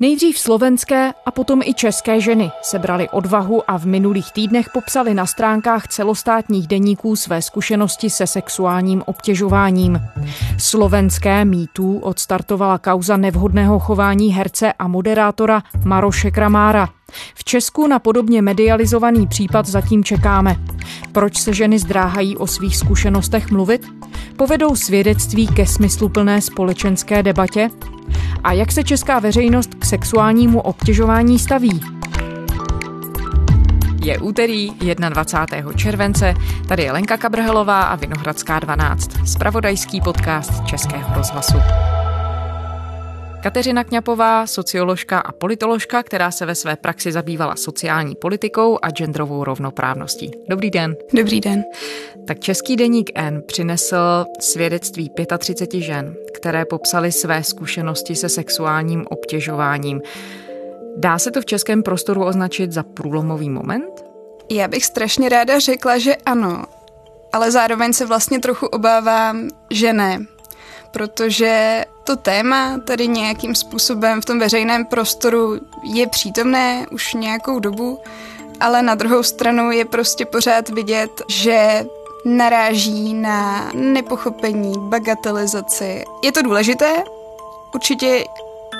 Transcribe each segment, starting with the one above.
Nejdřív slovenské a potom i české ženy sebrali odvahu a v minulých týdnech popsali na stránkách celostátních deníků své zkušenosti se sexuálním obtěžováním. Slovenské mýtů odstartovala kauza nevhodného chování herce a moderátora Maroše Kramára. V Česku na podobně medializovaný případ zatím čekáme. Proč se ženy zdráhají o svých zkušenostech mluvit? Povedou svědectví ke smysluplné společenské debatě? A jak se česká veřejnost k sexuálnímu obtěžování staví? Je úterý 21. července, tady je Lenka Kabrhelová a Vinohradská 12, spravodajský podcast Českého rozhlasu. Kateřina Kňapová, socioložka a politoložka, která se ve své praxi zabývala sociální politikou a genderovou rovnoprávností. Dobrý den. Dobrý den. Tak český deník N přinesl svědectví 35 žen, které popsaly své zkušenosti se sexuálním obtěžováním. Dá se to v českém prostoru označit za průlomový moment? Já bych strašně ráda řekla, že ano, ale zároveň se vlastně trochu obávám, že ne protože to téma tady nějakým způsobem v tom veřejném prostoru je přítomné už nějakou dobu, ale na druhou stranu je prostě pořád vidět, že naráží na nepochopení, bagatelizaci. Je to důležité, určitě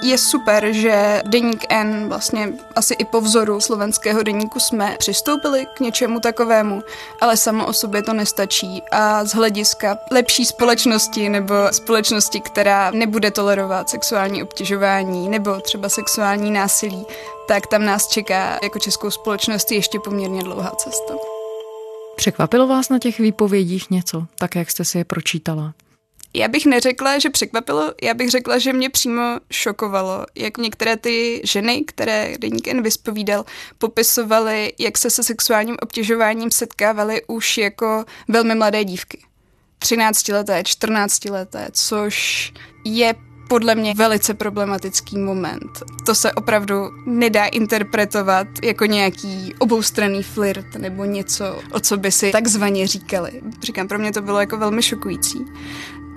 je super, že deník N, vlastně asi i po vzoru slovenského deníku jsme přistoupili k něčemu takovému, ale samo o sobě to nestačí a z hlediska lepší společnosti nebo společnosti, která nebude tolerovat sexuální obtěžování nebo třeba sexuální násilí, tak tam nás čeká jako českou společnost ještě poměrně dlouhá cesta. Překvapilo vás na těch výpovědích něco, tak jak jste si je pročítala? Já bych neřekla, že překvapilo, já bych řekla, že mě přímo šokovalo, jak některé ty ženy, které Deník N vyspovídal, popisovaly, jak se se sexuálním obtěžováním setkávaly už jako velmi mladé dívky. 13 leté, 14 leté, což je podle mě velice problematický moment. To se opravdu nedá interpretovat jako nějaký oboustranný flirt nebo něco, o co by si takzvaně říkali. Říkám, pro mě to bylo jako velmi šokující.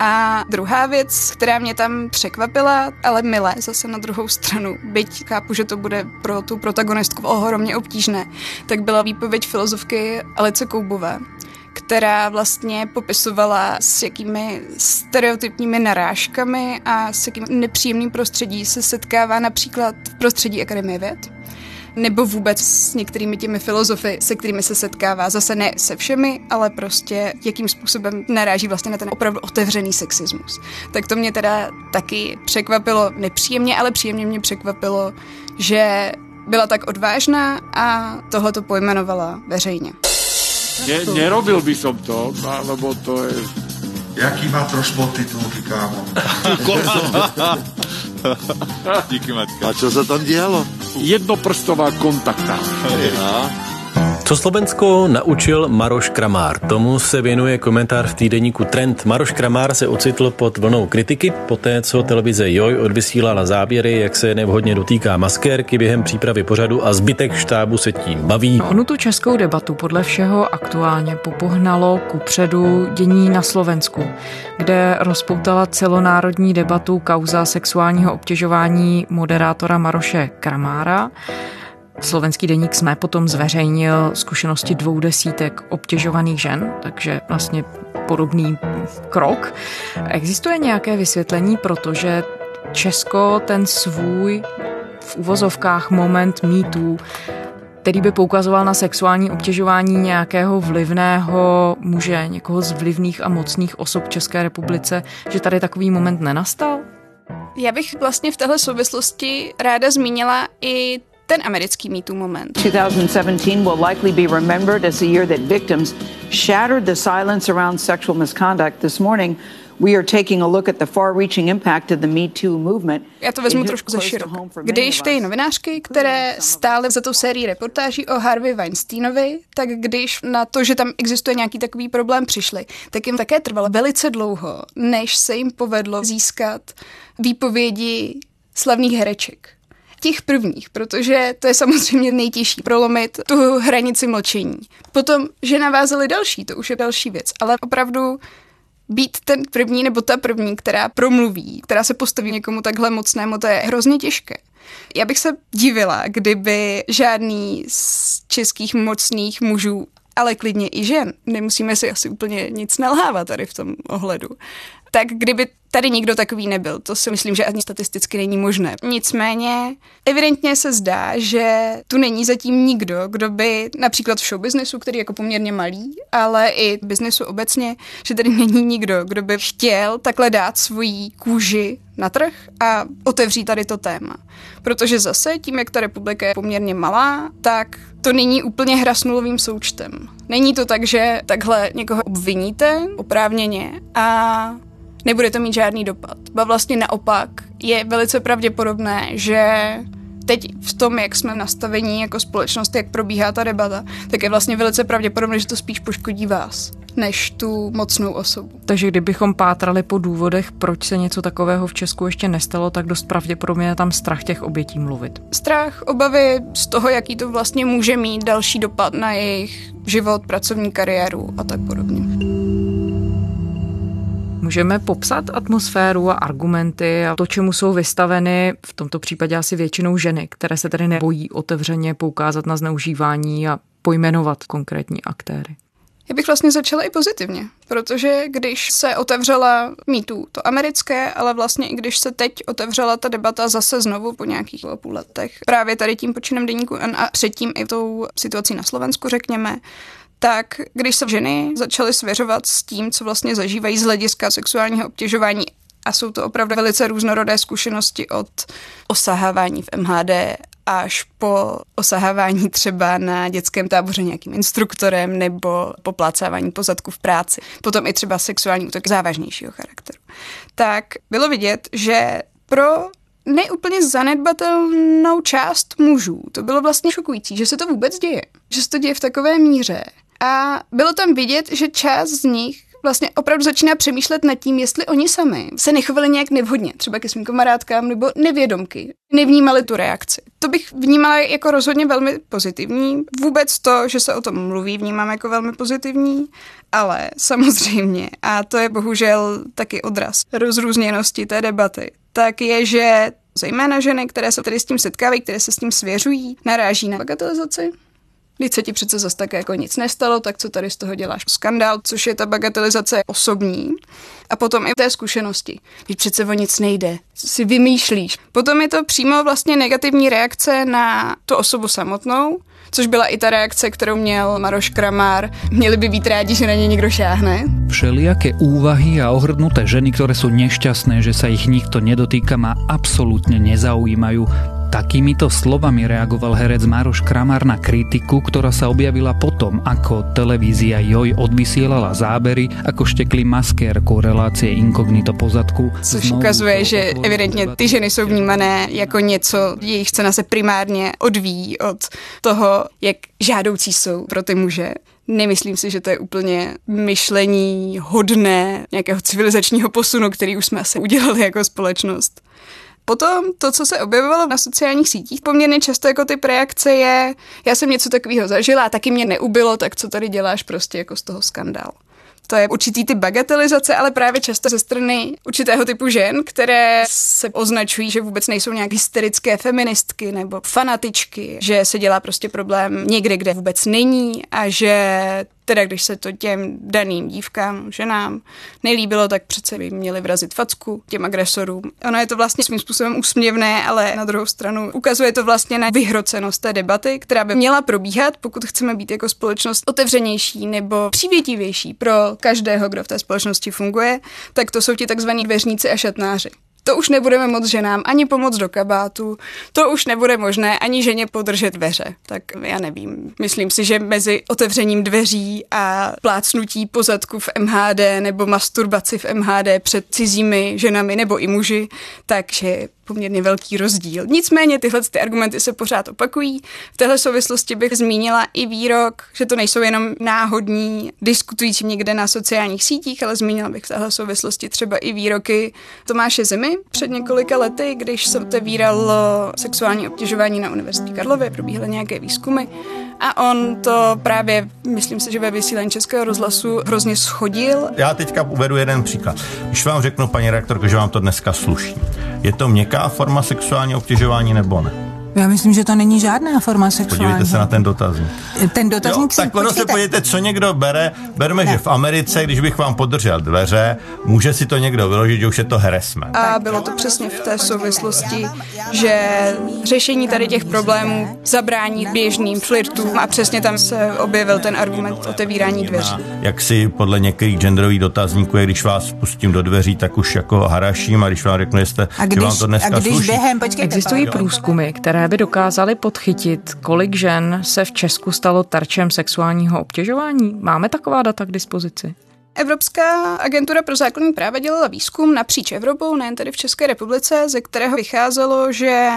A druhá věc, která mě tam překvapila, ale milé zase na druhou stranu, byť chápu, že to bude pro tu protagonistku ohromně obtížné, tak byla výpověď filozofky Alice Koubové, která vlastně popisovala, s jakými stereotypními narážkami a s jakým nepříjemným prostředí se setkává například v prostředí Akademie věd nebo vůbec s některými těmi filozofy, se kterými se setkává. Zase ne se všemi, ale prostě jakým způsobem naráží vlastně na ten opravdu otevřený sexismus. Tak to mě teda taky překvapilo nepříjemně, ale příjemně mě překvapilo, že byla tak odvážná a tohle to pojmenovala veřejně. Ne, nerobil by som to, lebo to je... Jaký má troš podtitulky, kámo? Díky, Matka. A co se tam dělo? Jednoprstová kontakta. Co Slovensko naučil Maroš Kramár? Tomu se věnuje komentář v týdeníku Trend. Maroš Kramár se ocitl pod vlnou kritiky, poté co televize Joj odvysílala záběry, jak se nevhodně dotýká maskérky během přípravy pořadu a zbytek štábu se tím baví. No, onu tu českou debatu podle všeho aktuálně popohnalo ku předu dění na Slovensku, kde rozpoutala celonárodní debatu kauza sexuálního obtěžování moderátora Maroše Kramára. Slovenský deník jsme potom zveřejnil zkušenosti dvou desítek obtěžovaných žen, takže vlastně podobný krok. Existuje nějaké vysvětlení, protože Česko ten svůj v uvozovkách moment mýtů který by poukazoval na sexuální obtěžování nějakého vlivného muže, někoho z vlivných a mocných osob České republice, že tady takový moment nenastal? Já bych vlastně v téhle souvislosti ráda zmínila i ten americký mýtů moment. 2017 will likely be remembered as the year that victims shattered the silence around sexual misconduct. This morning, we are taking a look at the far-reaching impact of the Me Too movement. Já to vezmu trošku ze široka. Když ty novinářky, které stály za tou sérií reportáží o Harvey Weinsteinovi, tak když na to, že tam existuje nějaký takový problém, přišli, tak jim také trvalo velice dlouho, než se jim povedlo získat výpovědi slavných hereček těch prvních, protože to je samozřejmě nejtěžší prolomit tu hranici mlčení. Potom, že navázali další, to už je další věc, ale opravdu být ten první nebo ta první, která promluví, která se postaví někomu takhle mocnému, to je hrozně těžké. Já bych se divila, kdyby žádný z českých mocných mužů ale klidně i žen. Nemusíme si asi úplně nic nalhávat tady v tom ohledu. Tak kdyby tady nikdo takový nebyl, to si myslím, že ani statisticky není možné. Nicméně evidentně se zdá, že tu není zatím nikdo, kdo by například v showbiznesu, který je jako poměrně malý, ale i v biznesu obecně, že tady není nikdo, kdo by chtěl takhle dát svoji kůži na trh a otevřít tady to téma. Protože zase tím, jak ta republika je poměrně malá, tak to není úplně hra s nulovým součtem. Není to tak, že takhle někoho obviníte oprávněně a nebude to mít žádný dopad. Ba vlastně naopak je velice pravděpodobné, že teď v tom, jak jsme nastavení jako společnost, jak probíhá ta debata, tak je vlastně velice pravděpodobné, že to spíš poškodí vás než tu mocnou osobu. Takže kdybychom pátrali po důvodech, proč se něco takového v Česku ještě nestalo, tak dost pravděpodobně je tam strach těch obětí mluvit. Strach, obavy z toho, jaký to vlastně může mít další dopad na jejich život, pracovní kariéru a tak podobně. Můžeme popsat atmosféru a argumenty a to, čemu jsou vystaveny v tomto případě asi většinou ženy, které se tedy nebojí otevřeně poukázat na zneužívání a pojmenovat konkrétní aktéry. Já bych vlastně začala i pozitivně, protože když se otevřela mýtu, to americké, ale vlastně i když se teď otevřela ta debata zase znovu po nějakých půl letech, právě tady tím počinem deníku a předtím i tou situací na Slovensku, řekněme, tak když se ženy začaly svěřovat s tím, co vlastně zažívají z hlediska sexuálního obtěžování a jsou to opravdu velice různorodé zkušenosti od osahávání v MHD až po osahávání třeba na dětském táboře nějakým instruktorem nebo poplácávání pozadku v práci. Potom i třeba sexuální útok závažnějšího charakteru. Tak bylo vidět, že pro neúplně zanedbatelnou část mužů to bylo vlastně šokující, že se to vůbec děje. Že se to děje v takové míře, a bylo tam vidět, že část z nich vlastně opravdu začíná přemýšlet nad tím, jestli oni sami se nechovali nějak nevhodně, třeba ke svým kamarádkám nebo nevědomky, nevnímali tu reakci. To bych vnímala jako rozhodně velmi pozitivní. Vůbec to, že se o tom mluví, vnímám jako velmi pozitivní, ale samozřejmě, a to je bohužel taky odraz rozrůzněnosti té debaty, tak je, že zejména ženy, které se tady s tím setkávají, které se s tím svěřují, naráží na bagatelizaci když se ti přece zase tak jako nic nestalo, tak co tady z toho děláš? Skandál, což je ta bagatelizace osobní. A potom i té zkušenosti. Když přece o nic nejde, si vymýšlíš. Potom je to přímo vlastně negativní reakce na tu osobu samotnou, což byla i ta reakce, kterou měl Maroš Kramár. Měli by být rádi, že na ně někdo šáhne. Všelijaké úvahy a ohrdnuté ženy, které jsou nešťastné, že sa ich nikto nedotýka, ma absolútne nezaujímajú. Takýmito slovami reagoval herec Maroš Kramar na kritiku, ktorá sa objavila potom, ako televízia Joj odvysielala zábery, ako štekli maskérkou relácie Inkognito pozadku. Což ukazuje, že evidentně ty ženy jsou vnímané jako něco, jejich cena se primárně odvíjí od toho, jak žádoucí jsou pro ty muže. Nemyslím si, že to je úplně myšlení hodné nějakého civilizačního posunu, který už jsme asi udělali jako společnost. Potom to, co se objevovalo na sociálních sítích, poměrně často jako ty reakce je, já jsem něco takového zažila a taky mě neubilo, tak co tady děláš prostě jako z toho skandál. To je určitý typ bagatelizace, ale právě často ze strany určitého typu žen, které se označují, že vůbec nejsou nějak hysterické feministky nebo fanatičky, že se dělá prostě problém někde, kde vůbec není a že teda když se to těm daným dívkám, ženám nelíbilo, tak přece by měli vrazit facku těm agresorům. Ono je to vlastně svým způsobem úsměvné, ale na druhou stranu ukazuje to vlastně na vyhrocenost té debaty, která by měla probíhat, pokud chceme být jako společnost otevřenější nebo přívětivější pro každého, kdo v té společnosti funguje, tak to jsou ti takzvaní dveřníci a šatnáři. To už nebudeme moc ženám ani pomoct do kabátu, to už nebude možné ani ženě podržet dveře. Tak já nevím. Myslím si, že mezi otevřením dveří a plácnutí pozadku v MHD nebo masturbaci v MHD před cizími ženami nebo i muži, takže poměrně velký rozdíl. Nicméně tyhle ty argumenty se pořád opakují. V téhle souvislosti bych zmínila i výrok, že to nejsou jenom náhodní diskutující někde na sociálních sítích, ale zmínila bych v téhle souvislosti třeba i výroky Tomáše Zimy před několika lety, když se otevíralo sexuální obtěžování na Univerzitě Karlově, probíhaly nějaké výzkumy A on to právě, myslím si, že ve vysílání Českého rozhlasu hrozně schodil. Já teďka uvedu jeden příklad. Když vám řeknu, paní rektorko, že vám to dneska sluší, je to měkká forma sexuálního obtěžování nebo ne? Já myslím, že to není žádná forma sexuální. Podívejte se na ten dotazník. Ten dotazník jo, Tak ono se podívejte, co někdo bere. Berme, ne. že v Americe, když bych vám podržel dveře, může si to někdo vyložit, že už je to harassment. A bylo to přesně v té souvislosti, že řešení tady těch problémů zabrání běžným flirtům a přesně tam se objevil ten argument otevírání dveří. Jak si podle některých genderových dotazníků je, když vás pustím do dveří, tak už jako haraším a když vám řeknu, jste, a když, že vám to dneska a když sluší. Během, počkejte, Existují průzkumy, které by dokázaly podchytit, kolik žen se v Česku stalo terčem sexuálního obtěžování? Máme taková data k dispozici? Evropská agentura pro základní práva dělala výzkum napříč Evropou, nejen tedy v České republice, ze kterého vycházelo, že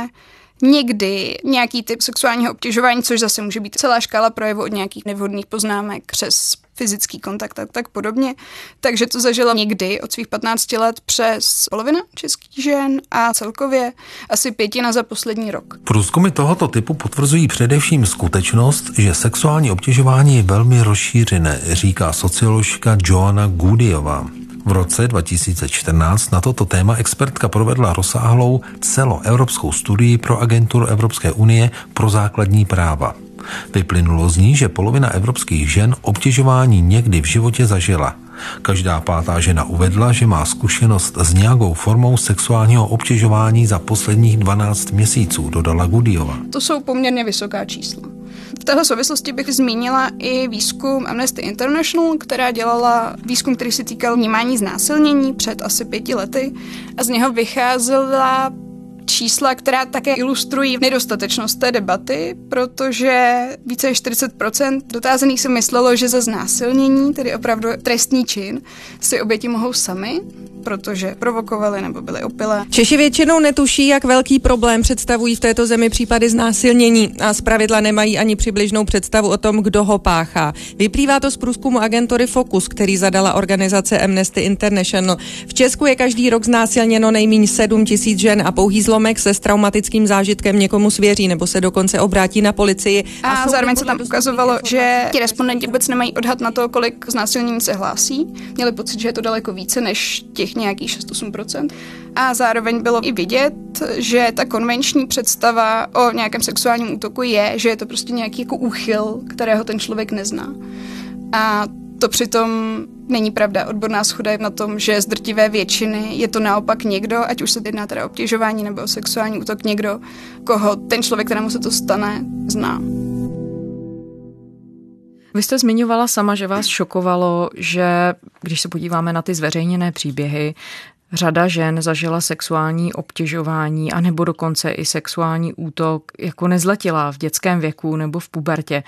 někdy nějaký typ sexuálního obtěžování, což zase může být celá škála projevu od nějakých nevhodných poznámek přes fyzický kontakt a tak podobně. Takže to zažila někdy od svých 15 let přes polovina českých žen a celkově asi pětina za poslední rok. Průzkumy tohoto typu potvrzují především skutečnost, že sexuální obtěžování je velmi rozšířené, říká socioložka Joanna Goodyová. V roce 2014 na toto téma expertka provedla rozsáhlou celoevropskou studii pro agenturu Evropské unie pro základní práva. Vyplynulo z ní, že polovina evropských žen obtěžování někdy v životě zažila. Každá pátá žena uvedla, že má zkušenost s nějakou formou sexuálního obtěžování za posledních 12 měsíců, dodala Gudiova. To jsou poměrně vysoká čísla. V této souvislosti bych zmínila i výzkum Amnesty International, která dělala výzkum, který se týkal vnímání znásilnění před asi pěti lety a z něho vycházela čísla, která také ilustrují nedostatečnost té debaty, protože více než 40% dotázaných si myslelo, že za znásilnění, tedy opravdu trestní čin, si oběti mohou sami protože provokovali nebo byli opilé. Češi většinou netuší, jak velký problém představují v této zemi případy znásilnění a zpravidla nemají ani přibližnou představu o tom, kdo ho páchá. Vyplývá to z průzkumu agentury Focus, který zadala organizace Amnesty International. V Česku je každý rok znásilněno nejméně 7 tisíc žen a pouhý zlomek se s traumatickým zážitkem někomu svěří nebo se dokonce obrátí na policii. A, a zároveň se tam ukazovalo, že ti respondenti vůbec nemají odhad na to, kolik znásilnění se hlásí. Měli pocit, že je to daleko více než těch nějakých 6-8%. A zároveň bylo i vidět, že ta konvenční představa o nějakém sexuálním útoku je, že je to prostě nějaký jako úchyl, kterého ten člověk nezná. A to přitom není pravda. Odborná schoda je na tom, že z drtivé většiny je to naopak někdo, ať už se jedná teda o obtěžování nebo o sexuální útok, někdo, koho ten člověk, kterému se to stane, zná. Vy jste zmiňovala sama, že vás šokovalo, že když se podíváme na ty zveřejněné příběhy, Řada žen zažila sexuální obtěžování a nebo dokonce i sexuální útok jako nezletilá v dětském věku nebo v pubertě.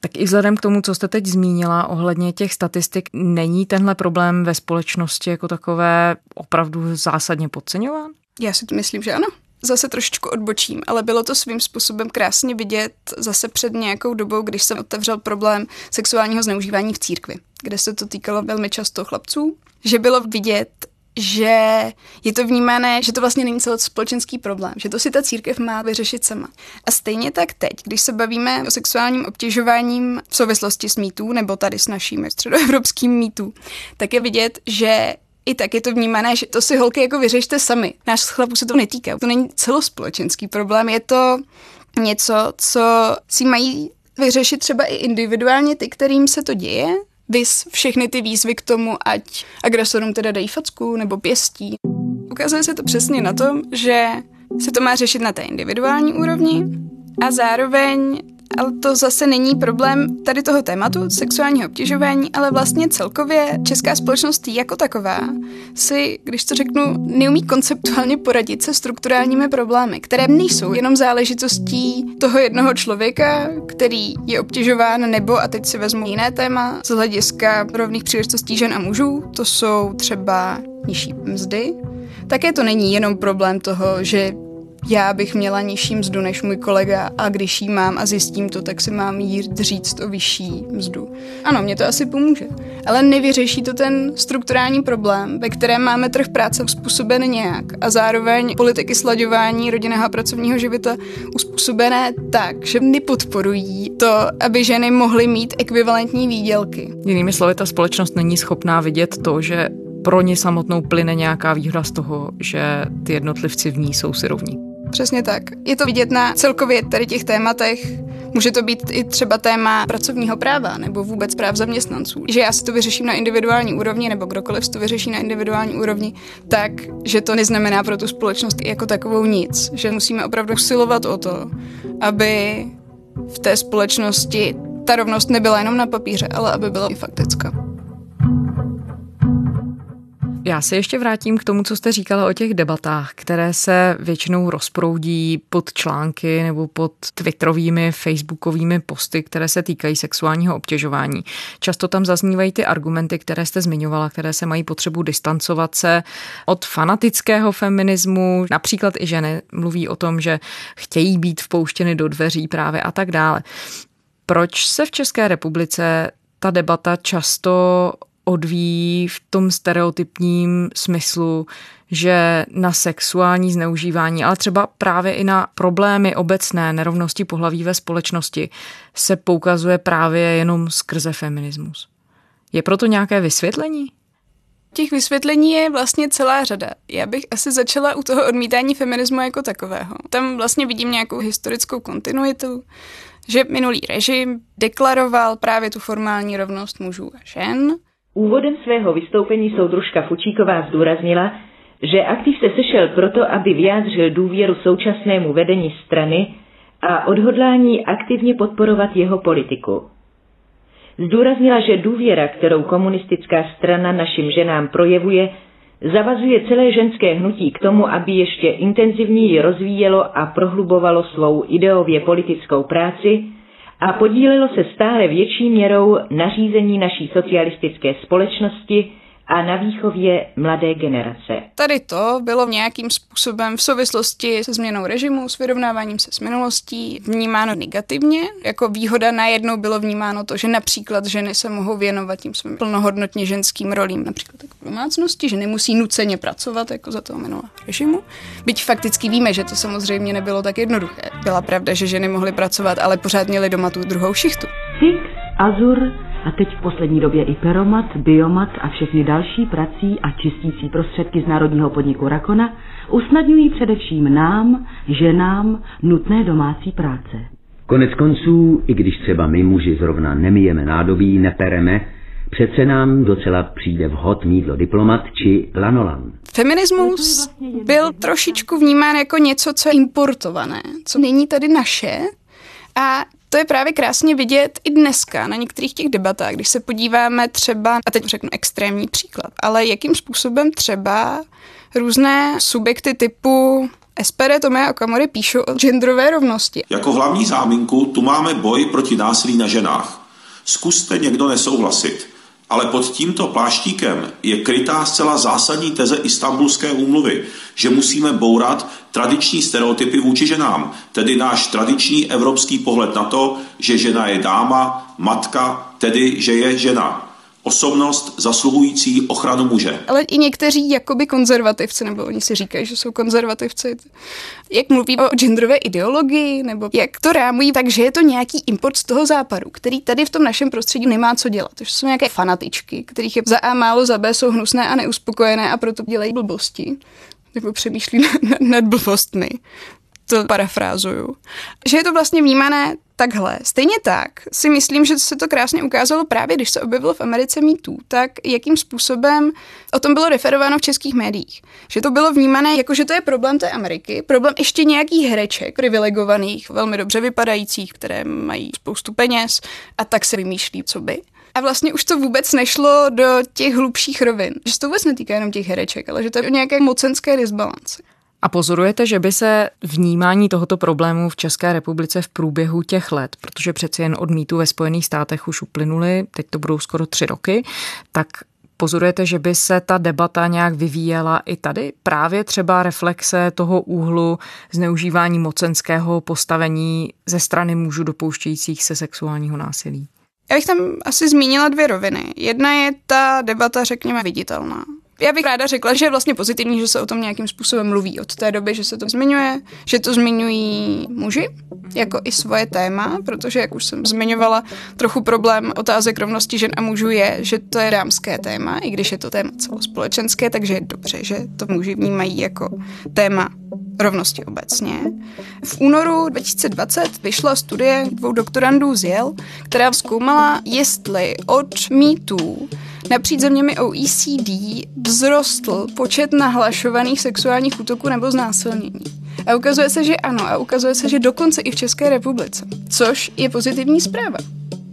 Tak i vzhledem k tomu, co jste teď zmínila ohledně těch statistik, není tenhle problém ve společnosti jako takové opravdu zásadně podceňován? Já si to myslím, že ano zase trošičku odbočím, ale bylo to svým způsobem krásně vidět zase před nějakou dobou, když jsem otevřel problém sexuálního zneužívání v církvi, kde se to týkalo velmi často chlapců, že bylo vidět, že je to vnímané, že to vlastně není celospolečenský problém, že to si ta církev má vyřešit sama. A stejně tak teď, když se bavíme o sexuálním obtěžováním v souvislosti s mýtů, nebo tady s naším středoevropským mýtů, tak je vidět, že i tak je to vnímané, že to si holky jako vyřešte sami. Náš chlapů se to netýká. To není celospolečenský problém, je to něco, co si mají vyřešit třeba i individuálně ty, kterým se to děje, vys všechny ty výzvy k tomu, ať agresorům teda dají facku nebo pěstí. Ukazuje se to přesně na tom, že se to má řešit na té individuální úrovni a zároveň ale to zase není problém tady toho tématu, sexuálního obtěžování, ale vlastně celkově česká společnost jako taková si, když to řeknu, neumí konceptuálně poradit se strukturálními problémy, které nejsou jenom záležitostí toho jednoho člověka, který je obtěžován, nebo, a teď si vezmu jiné téma, z hlediska rovných příležitostí žen a mužů, to jsou třeba nižší mzdy, také to není jenom problém toho, že já bych měla nižší mzdu než můj kolega a když jí mám a zjistím to, tak si mám jít říct o vyšší mzdu. Ano, mě to asi pomůže, ale nevyřeší to ten strukturální problém, ve kterém máme trh práce uspůsoben nějak a zároveň politiky slaďování rodinného a pracovního života uspůsobené tak, že nepodporují to, aby ženy mohly mít ekvivalentní výdělky. Jinými slovy, ta společnost není schopná vidět to, že pro ně samotnou plyne nějaká výhoda z toho, že ty jednotlivci v ní jsou si rovní. Přesně tak. Je to vidět na celkově tady těch tématech. Může to být i třeba téma pracovního práva nebo vůbec práv zaměstnanců. Že já si to vyřeším na individuální úrovni nebo kdokoliv si to vyřeší na individuální úrovni, tak, že to neznamená pro tu společnost jako takovou nic. Že musíme opravdu usilovat o to, aby v té společnosti ta rovnost nebyla jenom na papíře, ale aby byla i faktická. Já se ještě vrátím k tomu, co jste říkala o těch debatách, které se většinou rozproudí pod články nebo pod twitterovými, facebookovými posty, které se týkají sexuálního obtěžování. Často tam zaznívají ty argumenty, které jste zmiňovala, které se mají potřebu distancovat se od fanatického feminismu. Například i ženy mluví o tom, že chtějí být vpouštěny do dveří právě a tak dále. Proč se v České republice ta debata často odvíjí v tom stereotypním smyslu, že na sexuální zneužívání, ale třeba právě i na problémy obecné nerovnosti pohlaví ve společnosti se poukazuje právě jenom skrze feminismus. Je proto nějaké vysvětlení? Těch vysvětlení je vlastně celá řada. Já bych asi začala u toho odmítání feminismu jako takového. Tam vlastně vidím nějakou historickou kontinuitu, že minulý režim deklaroval právě tu formální rovnost mužů a žen, Úvodem svého vystoupení soudružka Fučíková zdůraznila, že aktiv se sešel proto, aby vyjádřil důvěru současnému vedení strany a odhodlání aktivně podporovat jeho politiku. Zdůraznila, že důvěra, kterou komunistická strana našim ženám projevuje, zavazuje celé ženské hnutí k tomu, aby ještě intenzivněji rozvíjelo a prohlubovalo svou ideově politickou práci a podílelo se stále větší měrou na řízení naší socialistické společnosti a na výchově mladé generace. Tady to bylo nějakým způsobem v souvislosti se změnou režimu, s vyrovnáváním se s minulostí vnímáno negativně. Jako výhoda najednou bylo vnímáno to, že například ženy se mohou věnovat tím svým plnohodnotně ženským rolím, například jako v domácnosti, že nemusí nuceně pracovat jako za toho minulého režimu. Byť fakticky víme, že to samozřejmě nebylo tak jednoduché. Byla pravda, že ženy mohly pracovat, ale pořád měly doma tu druhou šichtu. Six, Azur, a teď v poslední době i Peromat, Biomat a všechny další prací a čistící prostředky z národního podniku Rakona usnadňují především nám, ženám, nutné domácí práce. Konec konců, i když třeba my muži zrovna nemijeme nádobí, nepereme, přece nám docela přijde vhod mídlo diplomat či lanolan. Feminismus byl trošičku vnímán jako něco, co je importované, co není tady naše a to je právě krásně vidět i dneska na některých těch debatách, když se podíváme třeba, a teď řeknu extrémní příklad, ale jakým způsobem třeba různé subjekty typu SPD Tomé a Kamory píšou o genderové rovnosti. Jako hlavní záminku tu máme boj proti násilí na ženách. Zkuste někdo nesouhlasit ale pod tímto pláštíkem je krytá zcela zásadní teze Istanbulské úmluvy, že musíme bourat tradiční stereotypy vůči ženám, tedy náš tradiční evropský pohled na to, že žena je dáma, matka, tedy že je žena osobnost zasluhující ochranu muže. Ale i někteří jakoby konzervativci, nebo oni si říkají, že jsou konzervativci, jak mluví o genderové ideologii, nebo jak to rámují, takže je to nějaký import z toho západu, který tady v tom našem prostředí nemá co dělat. To jsou nějaké fanatičky, kterých je za A málo, za B jsou hnusné a neuspokojené a proto dělají blbosti nebo přemýšlí nad blbostmi to parafrázuju, že je to vlastně vnímané takhle. Stejně tak si myslím, že se to krásně ukázalo právě, když se objevilo v Americe MeToo, tak jakým způsobem o tom bylo referováno v českých médiích. Že to bylo vnímané jako, že to je problém té Ameriky, problém ještě nějakých hereček, privilegovaných, velmi dobře vypadajících, které mají spoustu peněz a tak se vymýšlí, co by. A vlastně už to vůbec nešlo do těch hlubších rovin. Že se to vůbec netýká jenom těch hereček, ale že to je nějaké mocenské disbalance. A pozorujete, že by se vnímání tohoto problému v České republice v průběhu těch let, protože přeci jen od mýtu ve Spojených státech už uplynuly, teď to budou skoro tři roky, tak Pozorujete, že by se ta debata nějak vyvíjela i tady? Právě třeba reflexe toho úhlu zneužívání mocenského postavení ze strany mužů dopouštějících se sexuálního násilí? Já bych tam asi zmínila dvě roviny. Jedna je ta debata, řekněme, viditelná já bych ráda řekla, že je vlastně pozitivní, že se o tom nějakým způsobem mluví od té doby, že se to zmiňuje, že to zmiňují muži jako i svoje téma, protože, jak už jsem zmiňovala, trochu problém otázek rovnosti žen a mužů je, že to je dámské téma, i když je to téma celospolečenské, takže je dobře, že to muži vnímají jako téma rovnosti obecně. V únoru 2020 vyšla studie dvou doktorandů z Yale, která zkoumala, jestli od mýtů napříč zeměmi OECD vzrostl počet nahlašovaných sexuálních útoků nebo znásilnění. A ukazuje se, že ano, a ukazuje se, že dokonce i v České republice, což je pozitivní zpráva.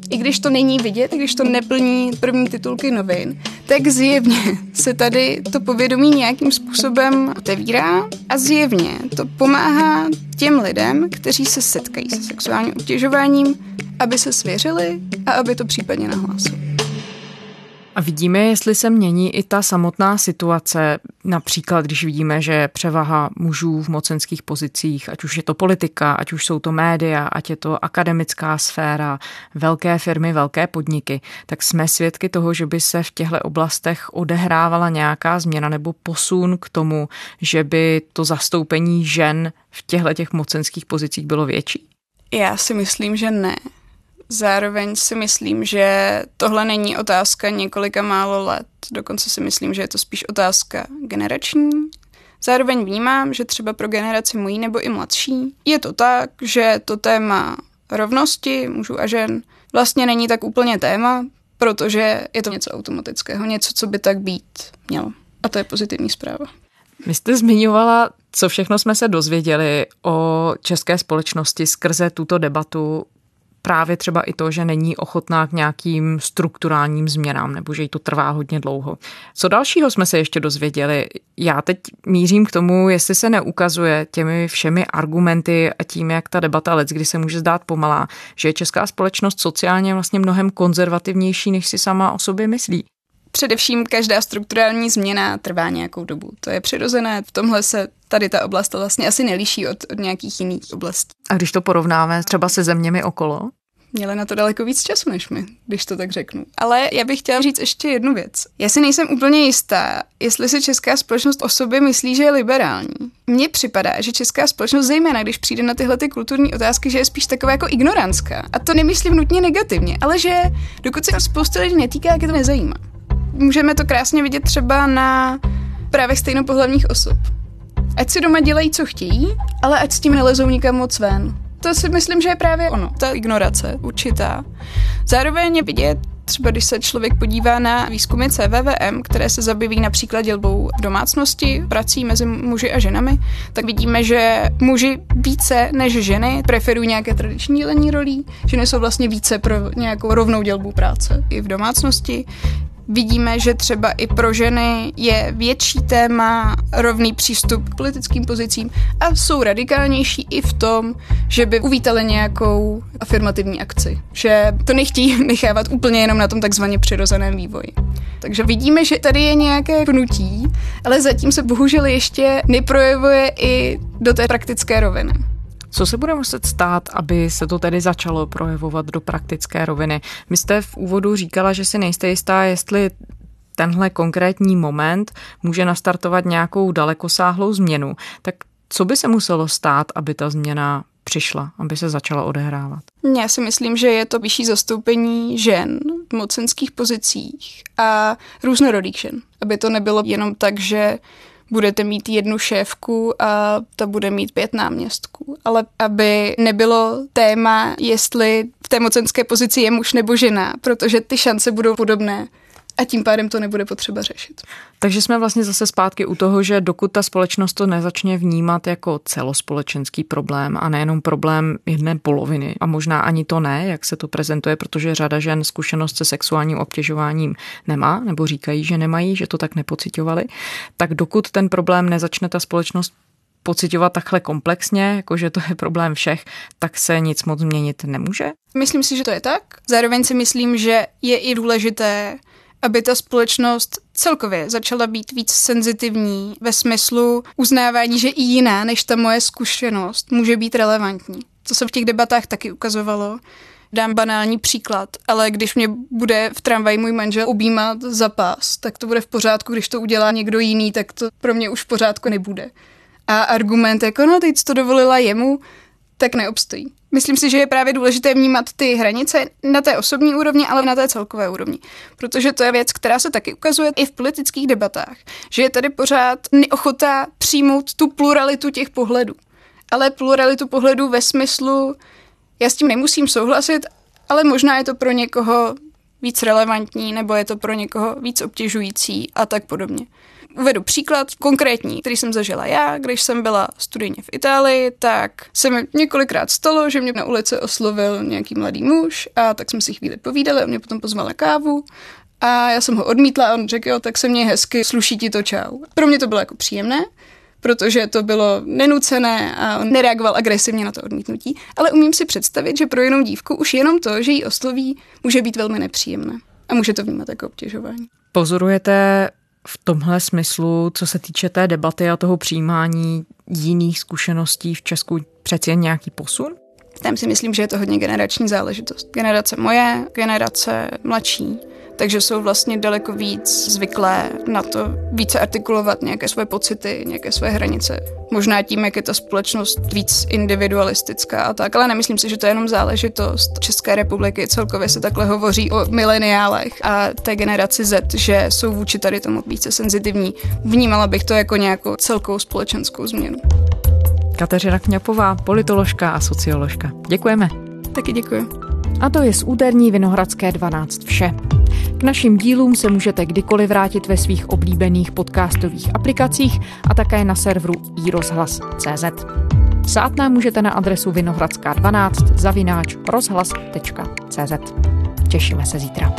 I když to není vidět, i když to neplní první titulky novin, tak zjevně se tady to povědomí nějakým způsobem otevírá a zjevně to pomáhá těm lidem, kteří se setkají se sexuálním obtěžováním, aby se svěřili a aby to případně nahlásili. A vidíme, jestli se mění i ta samotná situace, například když vidíme, že převaha mužů v mocenských pozicích, ať už je to politika, ať už jsou to média, ať je to akademická sféra, velké firmy, velké podniky, tak jsme svědky toho, že by se v těchto oblastech odehrávala nějaká změna nebo posun k tomu, že by to zastoupení žen v těchto těch mocenských pozicích bylo větší? Já si myslím, že ne. Zároveň si myslím, že tohle není otázka několika málo let. Dokonce si myslím, že je to spíš otázka generační. Zároveň vnímám, že třeba pro generaci mojí nebo i mladší je to tak, že to téma rovnosti mužů a žen vlastně není tak úplně téma, protože je to něco automatického, něco, co by tak být mělo. A to je pozitivní zpráva. Vy jste zmiňovala, co všechno jsme se dozvěděli o české společnosti skrze tuto debatu právě třeba i to, že není ochotná k nějakým strukturálním změnám nebo že jí to trvá hodně dlouho. Co dalšího jsme se ještě dozvěděli? Já teď mířím k tomu, jestli se neukazuje těmi všemi argumenty a tím, jak ta debata let, kdy se může zdát pomalá, že je česká společnost sociálně vlastně mnohem konzervativnější, než si sama o sobě myslí. Především každá strukturální změna trvá nějakou dobu. To je přirozené. V tomhle se tady ta oblast vlastně asi neliší od, od nějakých jiných oblastí. A když to porovnáme třeba se zeměmi okolo? Měli na to daleko víc času než my, když to tak řeknu. Ale já bych chtěla říct ještě jednu věc. Já si nejsem úplně jistá, jestli si česká společnost o sobě myslí, že je liberální. Mně připadá, že česká společnost, zejména když přijde na tyhle ty kulturní otázky, že je spíš taková jako ignorantská. A to nemyslím nutně negativně, ale že dokud se spousta lidí netýká, jak je to nezajímá můžeme to krásně vidět třeba na právě stejnopohlavních osob. Ať si doma dělají, co chtějí, ale ať s tím nelezou nikam moc ven. To si myslím, že je právě ono, ta ignorace určitá. Zároveň je vidět, třeba když se člověk podívá na výzkumy CVVM, které se zabývají například dělbou v domácnosti, prací mezi muži a ženami, tak vidíme, že muži více než ženy preferují nějaké tradiční dělení rolí, ženy jsou vlastně více pro nějakou rovnou dělbu práce i v domácnosti. Vidíme, že třeba i pro ženy je větší téma rovný přístup k politickým pozicím a jsou radikálnější i v tom, že by uvítali nějakou afirmativní akci. Že to nechtějí nechávat úplně jenom na tom takzvaně přirozeném vývoji. Takže vidíme, že tady je nějaké vnutí, ale zatím se bohužel ještě neprojevuje i do té praktické roviny. Co se bude muset stát, aby se to tedy začalo projevovat do praktické roviny? Vy jste v úvodu říkala, že si nejste jistá, jestli tenhle konkrétní moment může nastartovat nějakou dalekosáhlou změnu. Tak co by se muselo stát, aby ta změna přišla, aby se začala odehrávat? Já si myslím, že je to vyšší zastoupení žen v mocenských pozicích a různorodých žen. Aby to nebylo jenom tak, že budete mít jednu šéfku a ta bude mít pět náměstků. Ale aby nebylo téma, jestli v té mocenské pozici je muž nebo žena, protože ty šance budou podobné a tím pádem to nebude potřeba řešit. Takže jsme vlastně zase zpátky u toho, že dokud ta společnost to nezačne vnímat jako celospolečenský problém a nejenom problém jedné poloviny, a možná ani to ne, jak se to prezentuje, protože řada žen zkušenost se sexuálním obtěžováním nemá, nebo říkají, že nemají, že to tak nepocitovali, tak dokud ten problém nezačne ta společnost pocitovat takhle komplexně, jakože to je problém všech, tak se nic moc změnit nemůže? Myslím si, že to je tak. Zároveň si myslím, že je i důležité aby ta společnost celkově začala být víc senzitivní ve smyslu uznávání, že i jiná než ta moje zkušenost může být relevantní. To se v těch debatách taky ukazovalo. Dám banální příklad, ale když mě bude v tramvaji můj manžel objímat za pás, tak to bude v pořádku, když to udělá někdo jiný, tak to pro mě už v pořádku nebude. A argument jako, no teď to dovolila jemu, tak neobstojí. Myslím si, že je právě důležité vnímat ty hranice na té osobní úrovni, ale na té celkové úrovni. Protože to je věc, která se taky ukazuje i v politických debatách, že je tady pořád neochota přijmout tu pluralitu těch pohledů. Ale pluralitu pohledů ve smyslu, já s tím nemusím souhlasit, ale možná je to pro někoho víc relevantní, nebo je to pro někoho víc obtěžující a tak podobně. Uvedu příklad konkrétní, který jsem zažila já, když jsem byla studijně v Itálii, tak se mi několikrát stalo, že mě na ulici oslovil nějaký mladý muž a tak jsme si chvíli povídali, on mě potom pozval na kávu a já jsem ho odmítla a on řekl, jo, tak se mě hezky, sluší ti to čau. Pro mě to bylo jako příjemné, protože to bylo nenucené a on nereagoval agresivně na to odmítnutí, ale umím si představit, že pro jinou dívku už jenom to, že jí osloví, může být velmi nepříjemné a může to vnímat jako obtěžování. Pozorujete v tomhle smyslu, co se týče té debaty a toho přijímání jiných zkušeností v Česku, přeci jen nějaký posun? Tam si myslím, že je to hodně generační záležitost. Generace moje, generace mladší, takže jsou vlastně daleko víc zvyklé na to více artikulovat nějaké své pocity, nějaké své hranice. Možná tím, jak je ta společnost víc individualistická a tak, ale nemyslím si, že to je jenom záležitost České republiky. Celkově se takhle hovoří o mileniálech a té generaci Z, že jsou vůči tady tomu více senzitivní. Vnímala bych to jako nějakou celkovou společenskou změnu. Kateřina Kňapová, politoložka a socioložka. Děkujeme. Taky děkuji. A to je z úterní Vinohradské 12 vše. K našim dílům se můžete kdykoliv vrátit ve svých oblíbených podcastových aplikacích a také na serveru iRozhlas.cz. Psát nám můžete na adresu vinohradská12 zavináč rozhlas.cz. Těšíme se zítra.